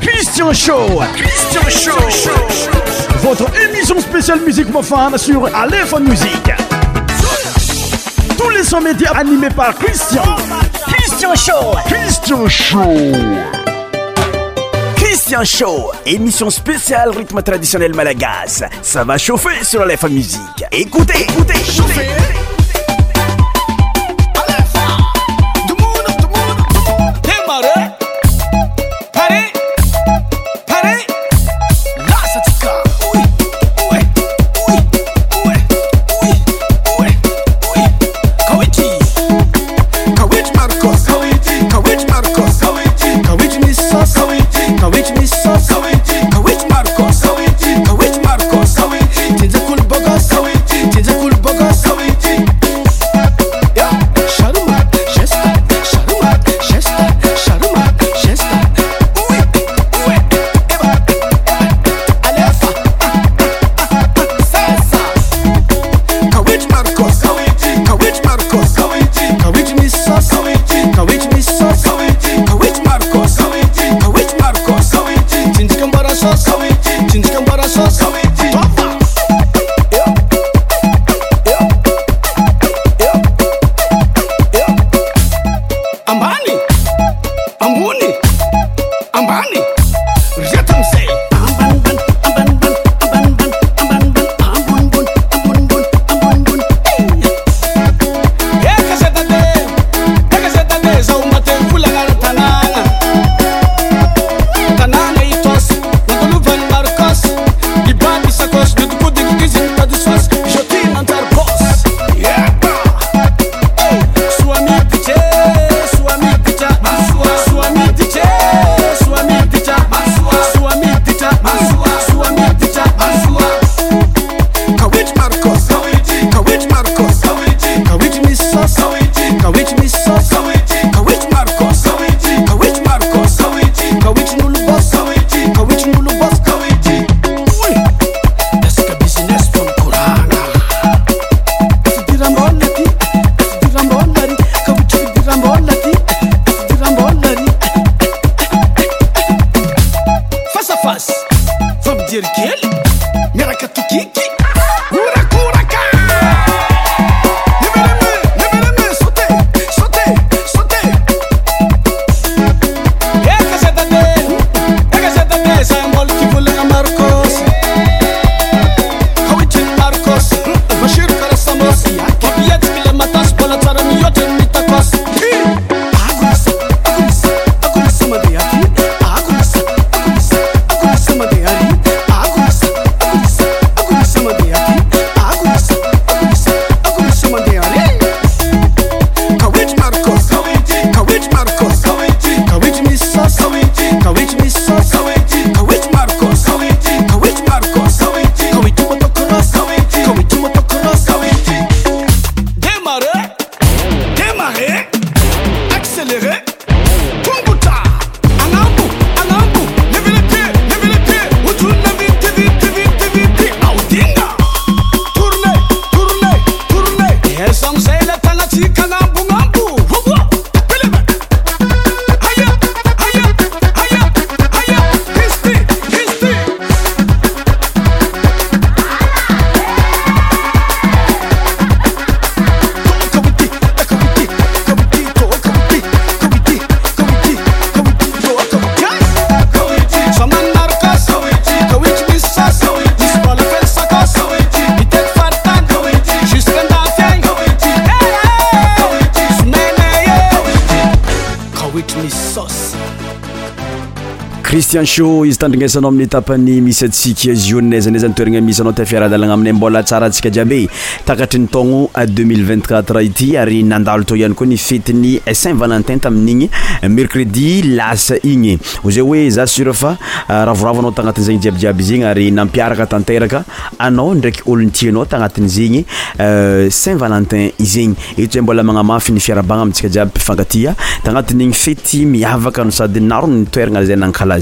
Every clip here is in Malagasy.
Christian Show. Christian Show. Votre émission spéciale musique mofane sur Aléphone Musique. Tous les 100 médias animés par Christian. Christian Show. Christian Show. Christian Show, émission spéciale rythme traditionnel malagas. Ça va chauffer sur Aléphone Musique. Écoutez, écoutez, écoutez. cristien sho izy tandrignasanao amin'ny tapany misytsikazalanaaamsaiaysaint valentin tami'iny merredi erarana tagnatzany jiabjiaby zegy ayapiarakataterakadakytnazeysain aitiasayraaza nankalaz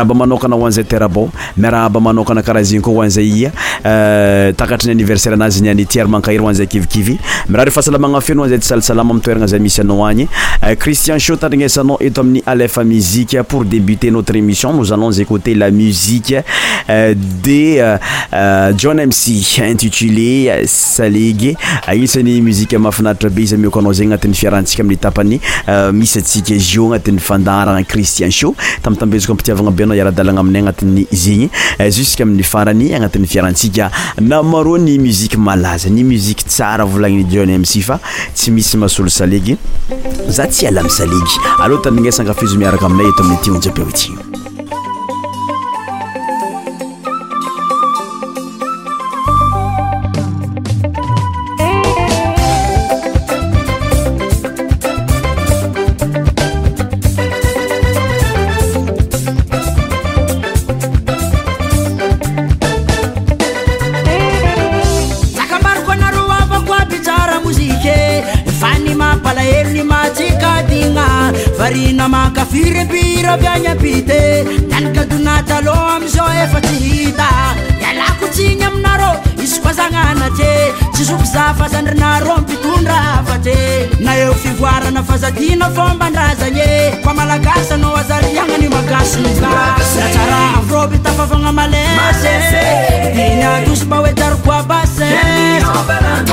yzaior euh, euh, éte notre émission nos alons éote a msienay asanayan cristin tamtambeziko ampitiavagnae a iara-dalagna aminay agnatiny zegny eh, jusque amin'ny farany agnatin'ny fiarantsika na maro ny muziqe malaza ny muziqe tsara volagniny jen mcifa tsy misy mahasolo salegy za tsy alamy salegy aloatanignasanka fizo miaraka aminay eto amin'ny ty onjybeotsi za fasandrinaro mpitondra afatry na eo fivoarana fazadina fomba ndrazagn e fa malagasa anao azary fiagnani magasino ka atsara fopitafafagna males diny atospaoetargoa base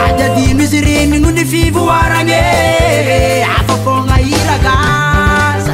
ay adino izy renino ny fivoaragne afafogna ilagasa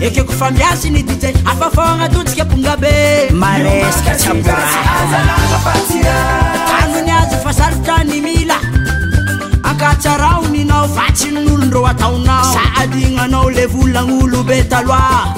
ekeko fa miasiny dijay afafôagnatotsika abonga be malesaka syaraaaapaia tanony azy fa sarotra ny mila akatsaraho ninao fatsinn'olondreo ataona osady gnanao le volnagn'olo be taloa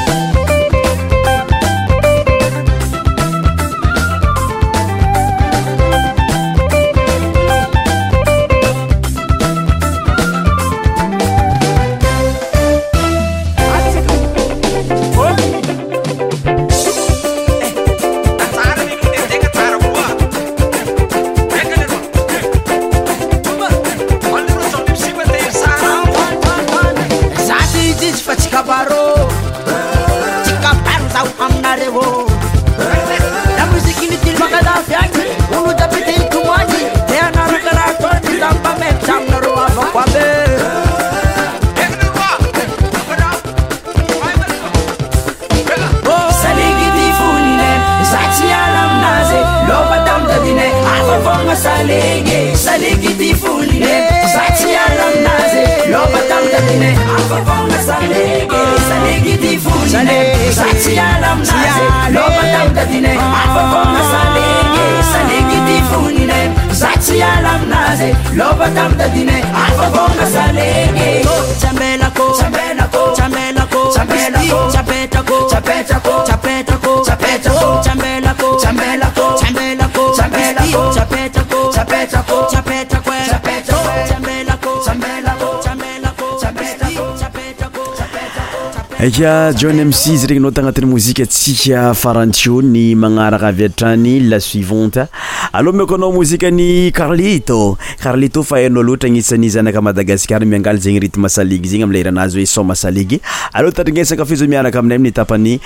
aka john msiizy regny nao tanatin'ny mozika tsika farantio ny manaraka avyatrany la suivante aloha mikoanao mozikany carlito carlito fa hao loatra anisan'ny zanakamadagasar miangal zegny ritme salig zeny amyiranazy oe somsai aatarieakafzao miaraka aminay nytpany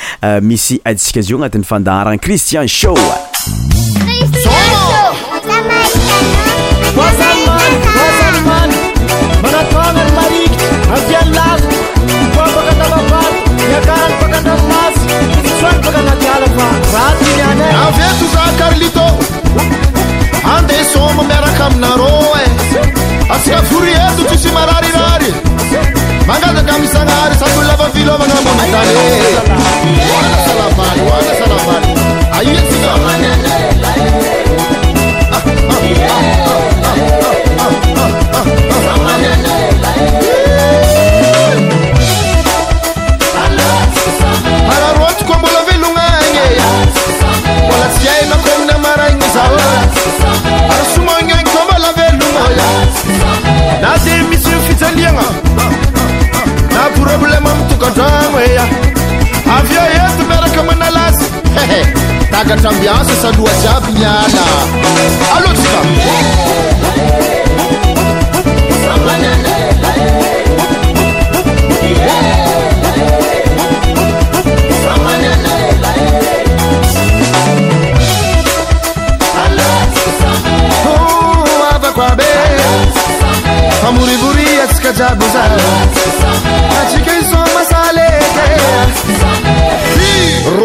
misy atsia zio anat'yfandaharana cristian sho avetuzakarlito adesoma e mera camnaroe asa puri eto tusia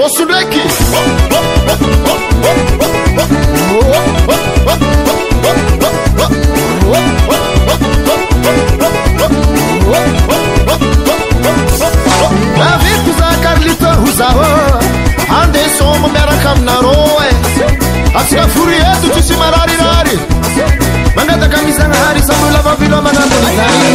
rvur raveto za karlita hozaa andesoma miaraka aminarô e atsika vory etotsy sy mararirary mangataka amizagnahary sambola favilo amagnandozay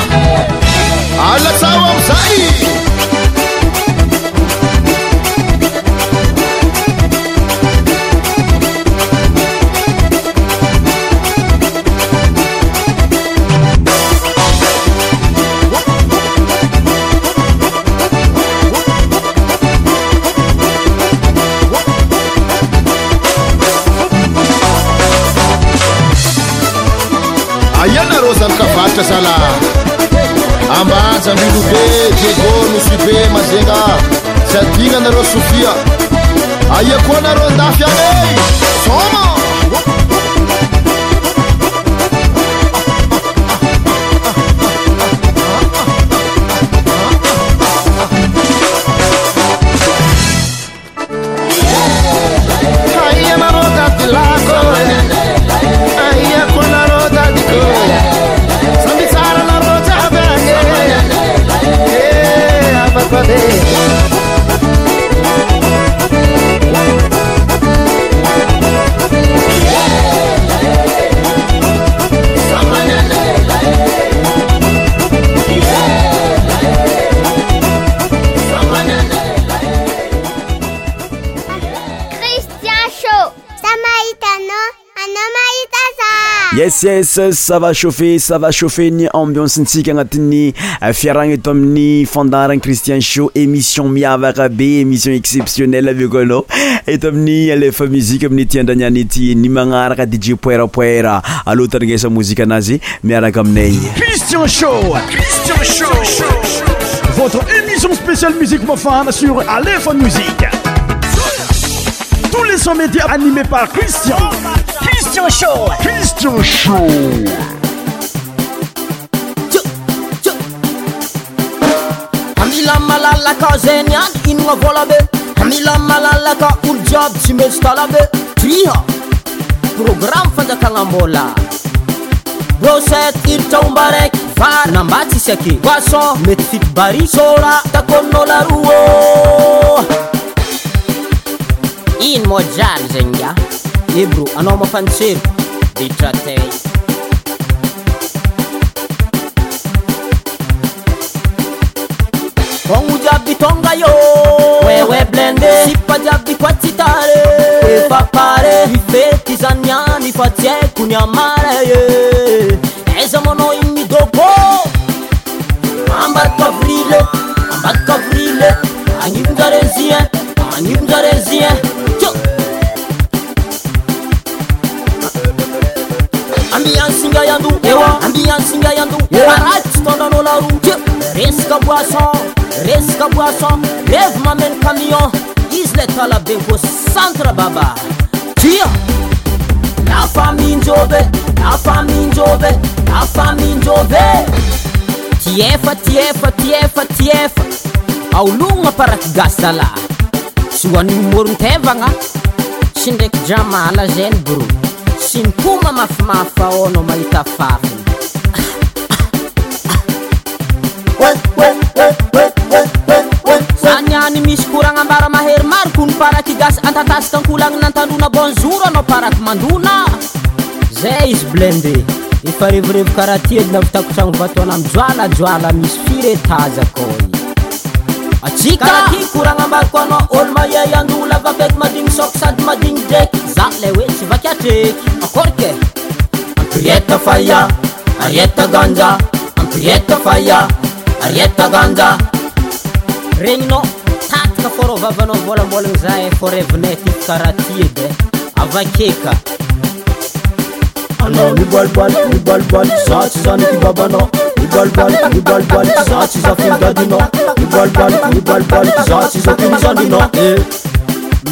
alasaم z ayanarزntavatsala ambaja milobe diagonosi be mazena zy adigna anareo sotia aia koa anareo dafy anye soma es es sava saufe sava shaufe ny ambionse ntsika agnatin'ny euh, fiaragna e to amin'ny fandaragny khristian show émission miavakabe émission exceptionnelle aveo kanao i to amin'ny alefa euh, muzike amin'ni tiandranianyty nimagnaraka dije poerapoera aloa tanagna sa mozik anazy miaraka aminay cristian so estions amila malalaka zany any inana vôla be amila malalaka olo jiaby simezkalabe triha programme fanjakana mbola boset iratraomba araiky vary nambatsisake goasson mety fity bari sora takonno laro ino mojary zegny a ebro eh, anoma fancer deate foo diabitongayo eblend sipadiabi quazitare e papareifetizaniani fatiekuni amare esamono inni dopo ambatrlabatvril azzi azzi ambiansingaandoarak tsytondanao laroe esaka boison esaka boisson rev mamano camion izy le talabenko centre baba tia lafaminjov afaminjov afaminjove tiefa tiefa tiefa tiefa aoloagna paraky gas ala soaniny morontevagna tsy ndraiky jamala zany bro syny koma mafimafy aanao mahita farina fanyany misy koragnambaramahery mary kony paraky gasy antatasikankoloagna nantandrona bonzoro anao paraky mandona zay izy blende efa revirevo karaha ty adina hitakotragno vatoana amiy joalajoala misy firetaza akao izy atikak kourana amaroko ana ol mayaiandoo lavapako madigny soko sady madigny draky za le oe tsy vakatreky akorke ampritta fa aitganja ampitfa aganja regnyna tataka fôra vavana vôlamôlana za a fôrevnay tyakarah ty edy a avakeka an ibbbb za zany vabana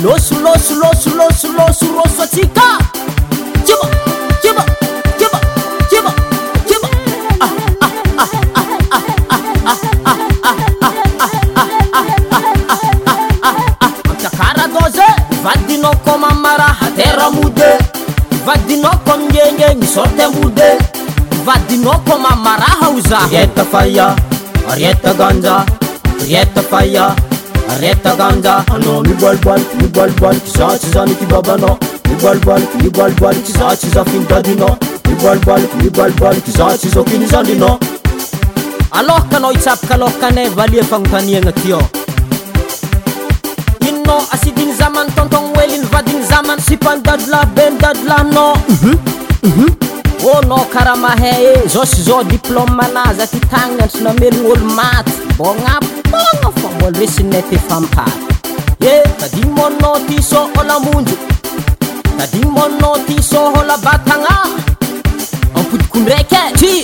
losoloslosolosoloso roso asika kaatakaradanze vadino komamara hatera moude vadino komnyenge y sortemoude a mibibai mibibalik zaszanykibabna mibaibalik mibaaliky zats zfiny dadina mibaibalik mibalibaliky zatsznzina ôno karaha mahay e za sy za diplôme anazy atitanan atra namelognaolo maty bonabônafaôla resinnay ty fampar e sadyigny mona ty so ôlamonjo sadyigny mona ty sohôlabatagna ampodikondraiky ey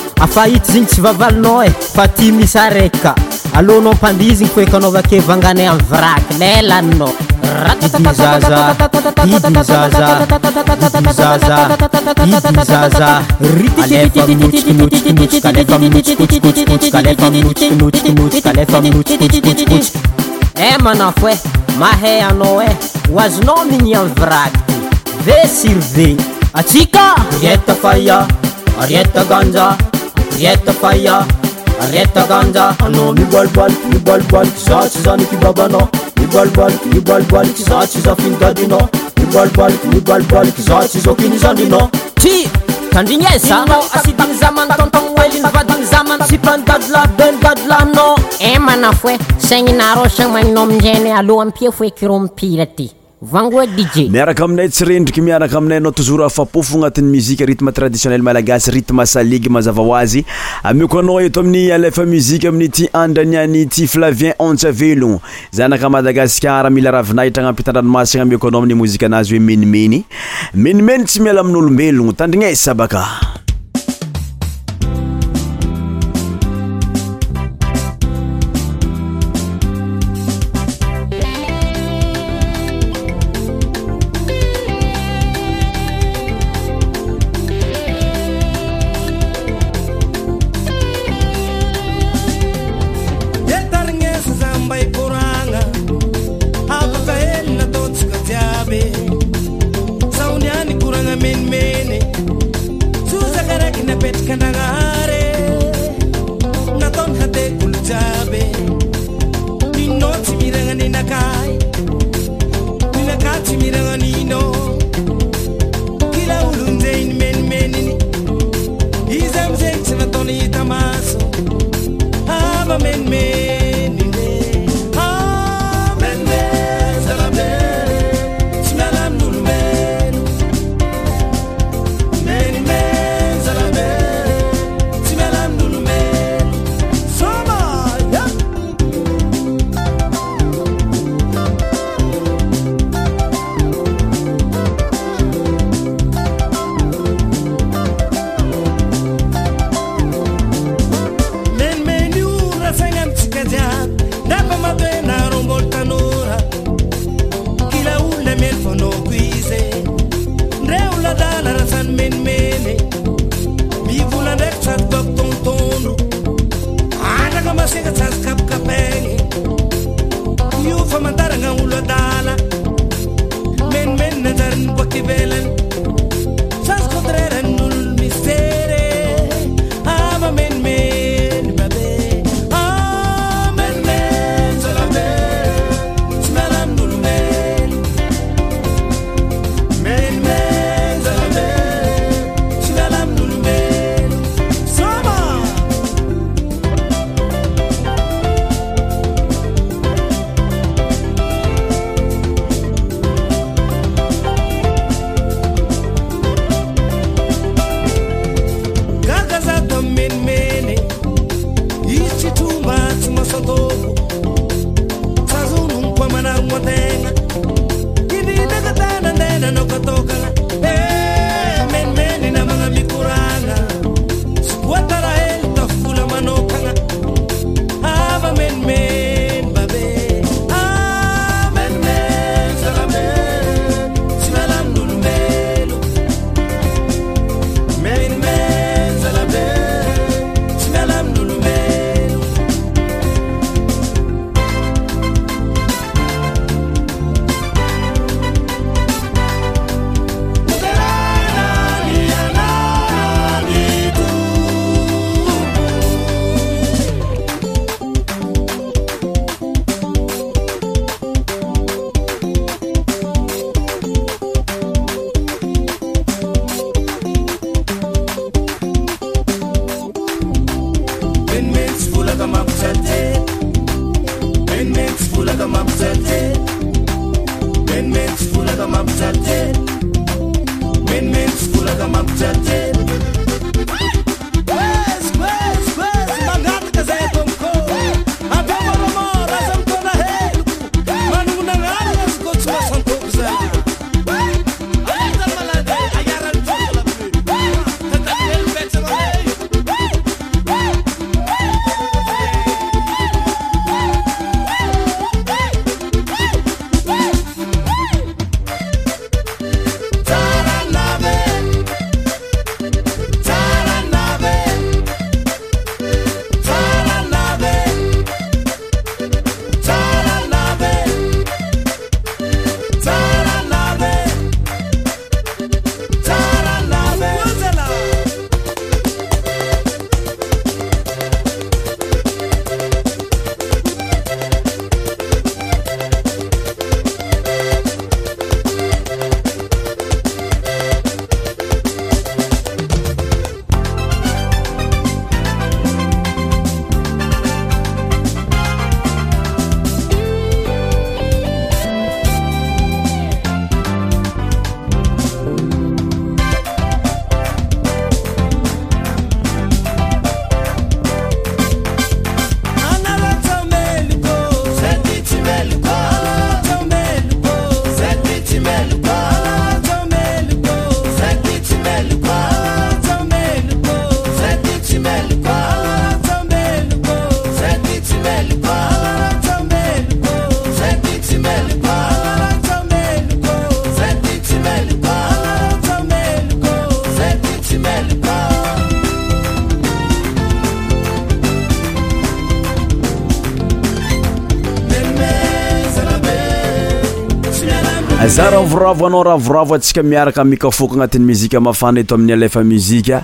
afaita zeigny tsy vavalinao e fa ti misy araka aloanao ampandizigny koeko anaovake vanganay amy vraky la laninao art e manafo e mahay anao a hoazonao migny ai vraky v sur v atsika ia itganja etaetana na mibalibaliky mibalibaliky zahtsy zana kibabanao mibalibaliky mibalibaliky zahtsy zafiny gadina mibalibaliky mibalibaliky zatsy zakiny zandinad mana foe sanynarô sa manina mizana aloaampia foekiro mpira ty vangoa dije miaraka aminay tsy rendriky miaraka aminay anao toujour ahafapofo agnatin'ny muzike ritme traditionnel malagasy ritme saligy mazava ho azy ameo ko anao eto amin'ny alefa muzique aminy ti andraniany ty flavien ontse avelogno zanaka madagascara mila ravinahitra agnampitandranomasagna ameo ko anao ami'ny mozika anazy hoe menimeny menimeny tsy miala amin'olombelogno tandrigna e, sabaka za ravoravo anao ravoravo antsika miaraka mikafoko agnatin'ny muzika mafana eto amin'ny alafa muzika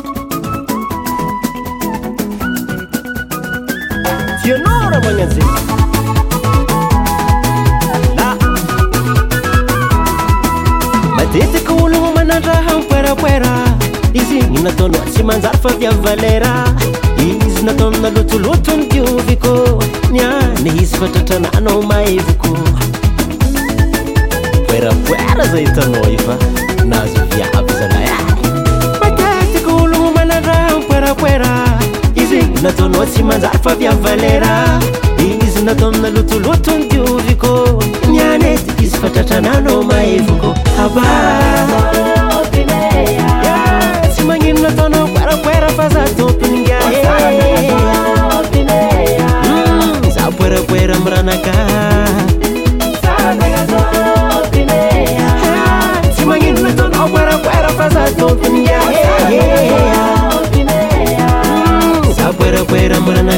manazeyla matetiky olo manantraha ainpoerapoera izy gny nataona tsy manjary fa viav valera izy nataonanalotolotony tiovyko niany izy fatratrananao maevyko poerapoera zay tanao e fa naazo hiako zanay nataonao tsy manjary fa via valera izy natao amina lotolotony tiovykô mianety izy fatratrananao mahevokô asy ano za poerapoera ami ranaka Pero amor en la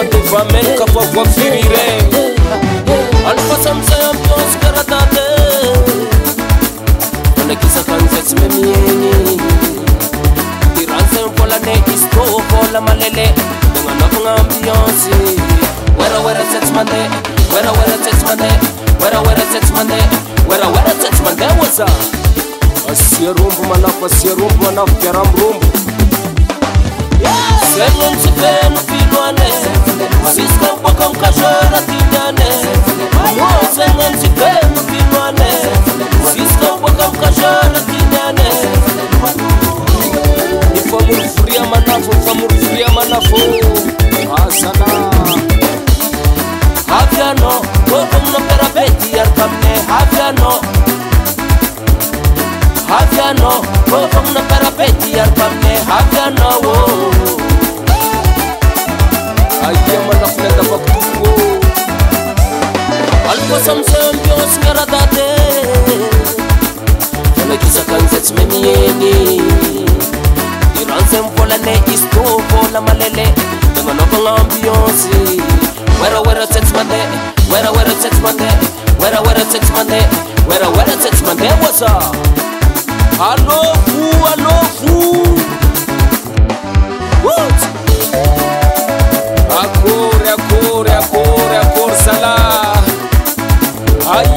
akoaazminskahaakizafanzatsy maminy irnavôan istôkôl malela da naafana ambianse ts mnhtntst mnh raertsts mndeh oaza asi rombo manafasrombo manafi ranvn omn prpt ar va vanmperpeti arp haviana amnfntfaktuko alksmsembisgeradat makisknzesmmen n istoô nmlel nvambinstttyyyry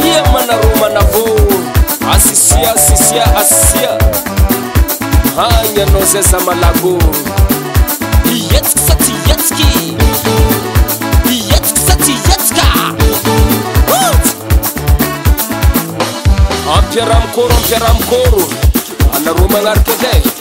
iemlromnvo any anao zay zamalako ietsaka satsi etsky ietska satsi etsaka ampiaramikoro ampiarahamikoro alaroa magnaraka da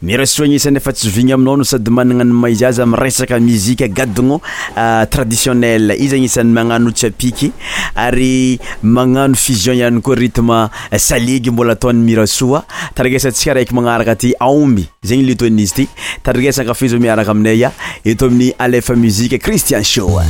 mirasoa gnisanefa tsyvigny aminao o sady manananomaizazy am resaka muziagadgnotraditionnel euh, izy agnisan'ny manano tsapiky ary magnao fsion any ko ritm euh, saligy mbola ataon'ny miraso tariesatsika raiky manaraka ty aomby zegny letoanizy ty tariesaka fiz miaraka aminay a eto aminy alfa muzika cristian sho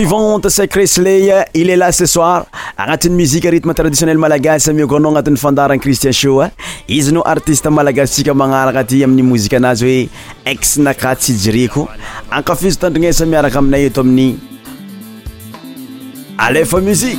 suivant onte sa cresley il est là ce soir anatin'ny musique rythme traditionnel malagas amiakonao anatin'ny fandarn christien shoa izyno artiste malagase tsika manara naty amin'ni mousik anazy hoe eix naka tsyjiriko ankafisy tandrinasa miaraka aminaeto aminy alefa musi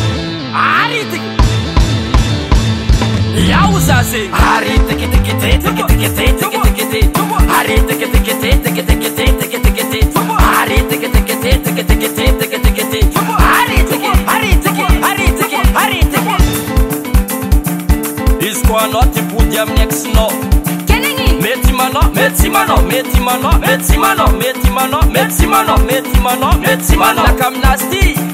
aozazeryrizy ko ana typody amin'nyakxina metymlaka minasty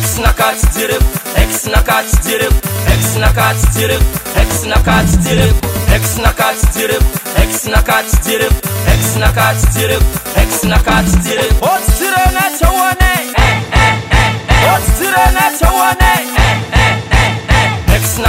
Ex na kat dirip, ex na kat dirip, ex na kat dirip, ex na kat dirip, ex na kat dirip, ex na kat dirip, ex na kat dirip, ex na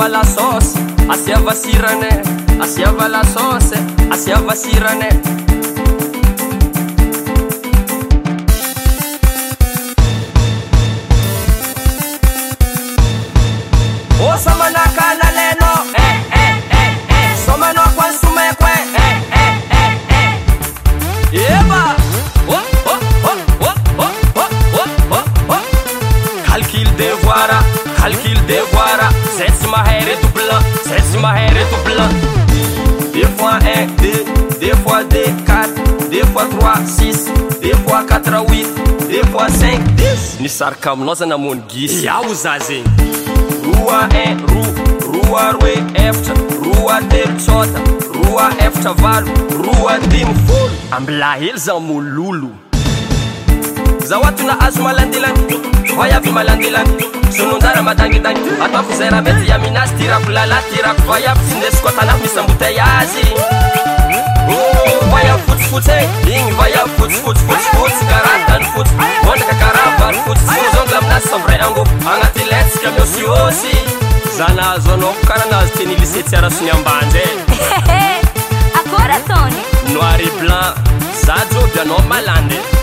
فس السس اسسرن mahay retoblan dfi 1 d d fi d 4 dfi 3 6 dfi 48t d 5 d nisy saraka aminao zanamony gisy aho za zegny rou a un rou ro a roe efatra roe a tero tsôta ro a efatra valo ro a timy folo amila hely zamoloolo na azoy hazoaakohzo ayn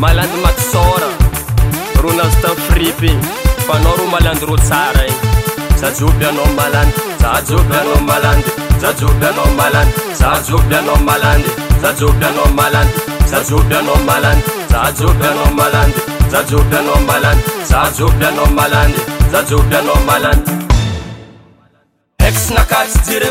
malandy makôa ro nazotam fripyy fanao ro malandy ro tsara igny jajoby anao malandy jaoy anao malandy jajoy ana malandyajoy anao malandy jajoy anao malandy jajoy anao malandy jajoy anao malandy jajoy anao malandyajoy anao malandy jajoy anao malandyaiie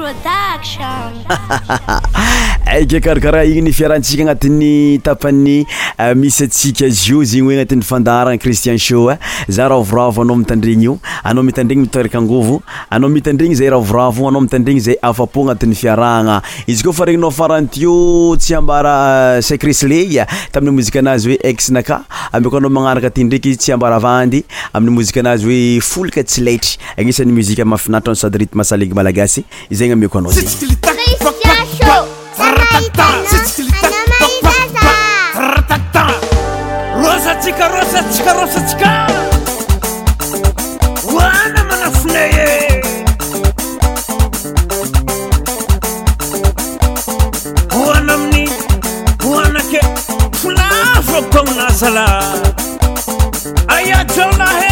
ak karakara iny nfrahatsi anatyiayennaoaatsy ambara euh, scrsle eh, tamin'ny mozikanazy oe xnaka amekoanao magnaaka tyndraky tsy ambaraandy aminny mozinazy oe folka tsyet aisany mzmainatano sadyrit masalegy malagasy zay amko anatkiat rôzatsika rosatsika rosatsika oana manafonae hoana ami'ny hoanake folavôtonnazala aiajaah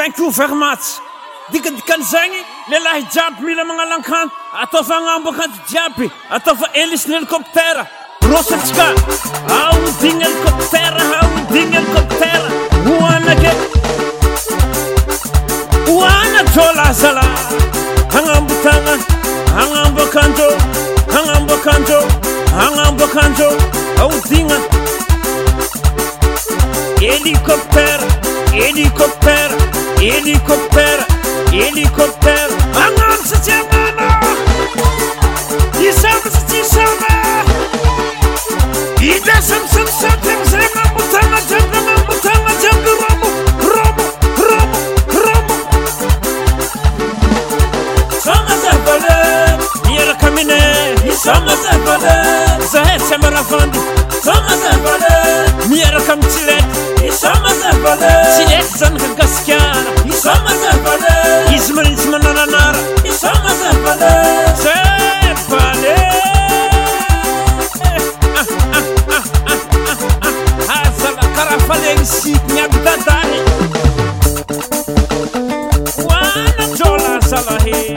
thainkou verimach dikadikan'zegny lelahijiaby mila manalkano atao fa anambo akanjo jiaby ataofa elisin'elikoptera rosatsika aodina elicoptera aodina elicoptera oanake ohanaoazala anambo tana anambo akanj anambo akanjo anambo akanjoo aodina helikoptera helicoptera éllpakm tsy eky zany kakasikaa izy manisy manaranaraazamakarahafalegny sidyny abtatany oananjôlasalahee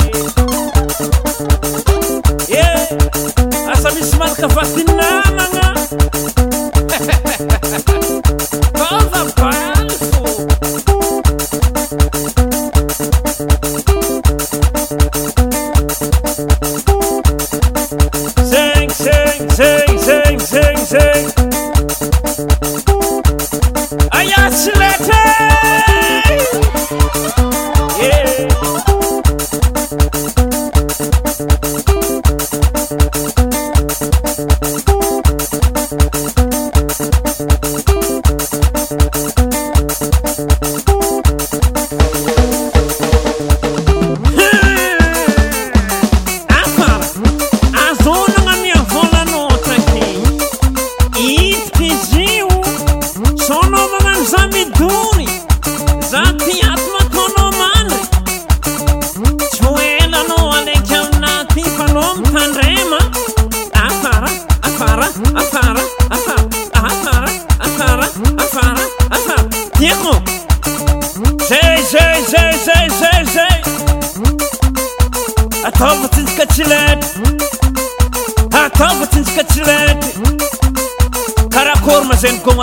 asa misy manakafatinna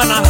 buena.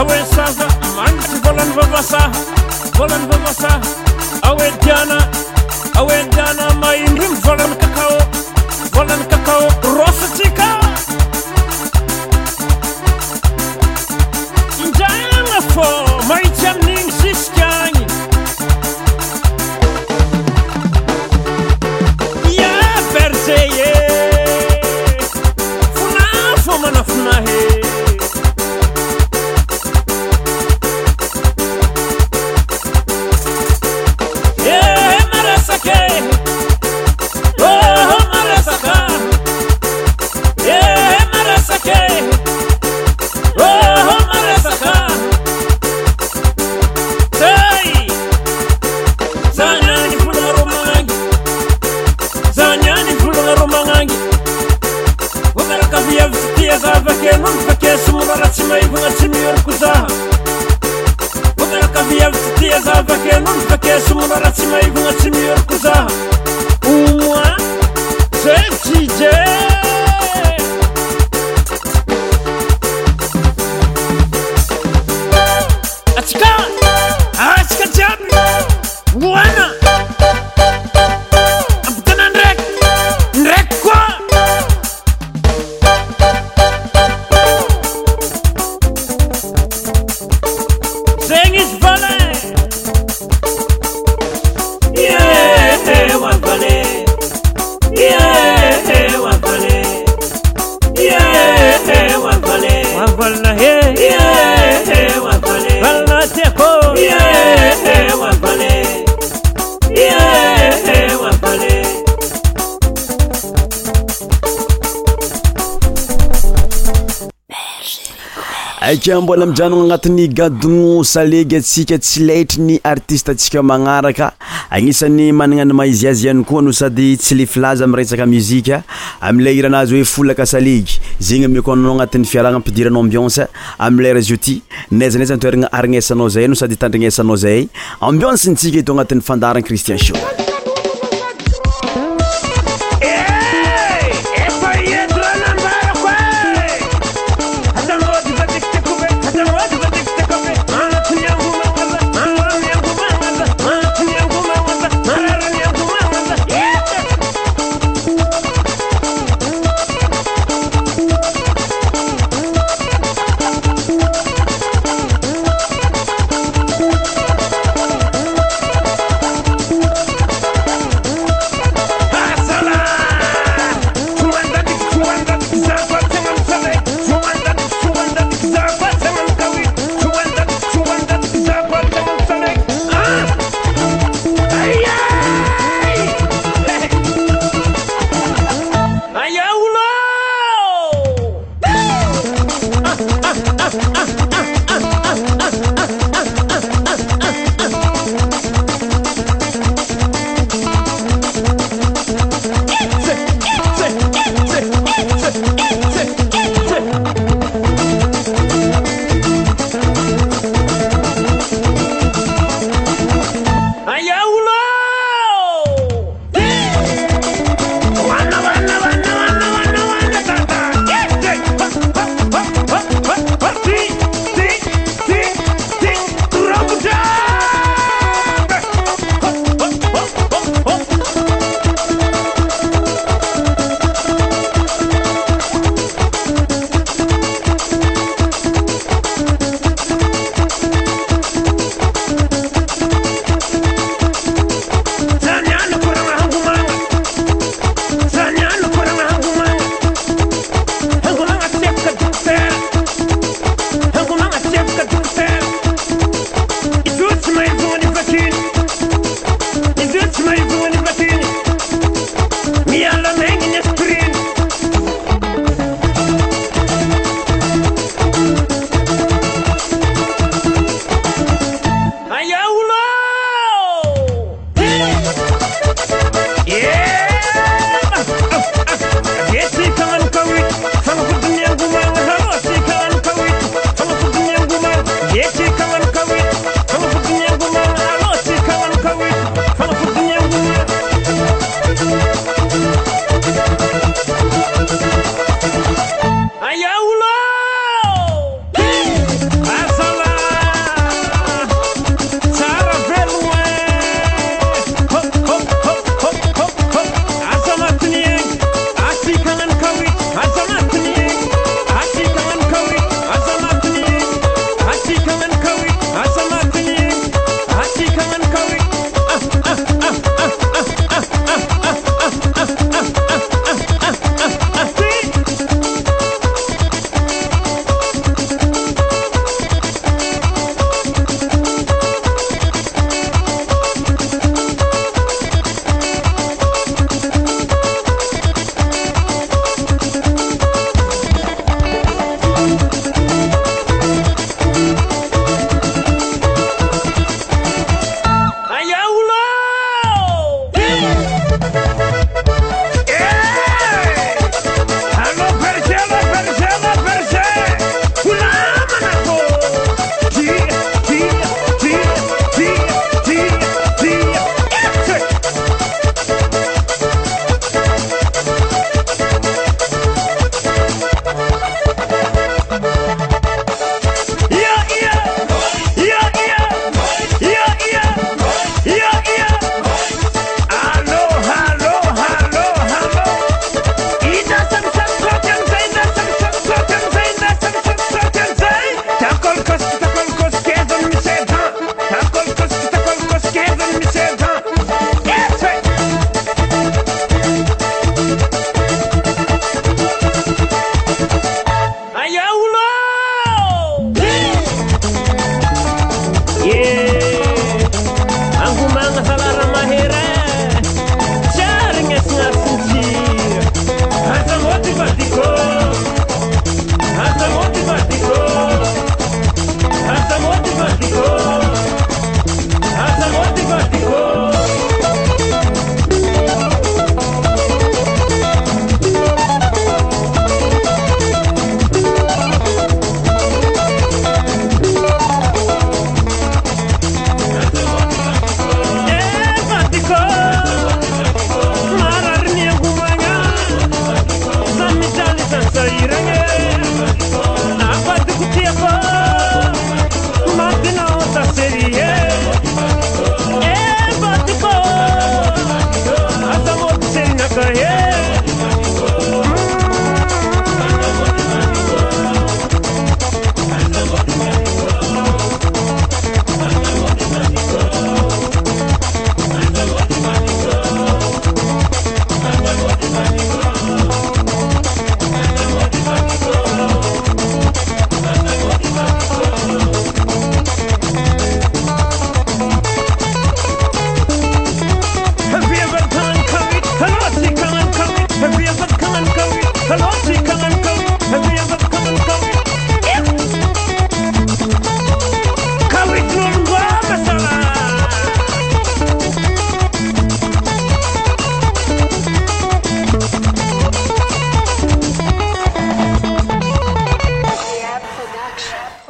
awe saga magata volan va vasa volen va vasa awe jana a we jiana maibim volan kakao volenka kao roseti ka jaanafo mijranono agnatin'ny gadno salegy atsika tsy leitrny artistetsika manaraka anisan'ny manana ny maziazy iany koa no sady tsylefaza m risakamuzi amile iranazy oe fkasae zeny koa anat'y firana mpidirany ambinc amlerazoty nazanzantoerana arinesanao zay nosady tandrinesanao zay ambioncentsika eto agnatin'ny fandarana cristien a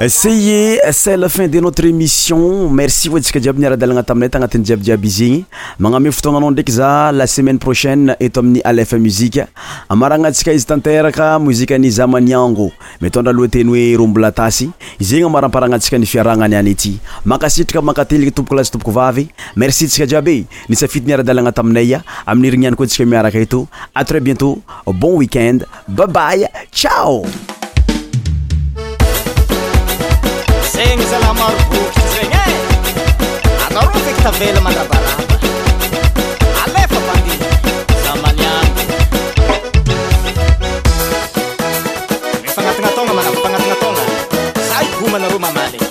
esaye cest la fin de notre émission merci otsikaiaby niaradana tainay tagnatin'ny jiabiaby zeny maname ftonaao ndraiky za asemaine proaine etoami'y mianaayminyzamanyango mtndraloateny oe robatasyeyremercisaiabanatayanay ko tsiaiaraka atrès bientôt bon weekend bbay ia egny zalamarboky ty zegne eh! anaro tiky tavela mandabalaba alefafad amanianymipagnatina togna maapagnatina togga zay gomanaroa mamaley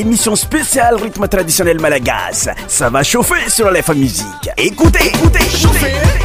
émission spéciale rythme traditionnel malagas. Ça va chauffer sur la Musique. Écoutez, écoutez, écoutez.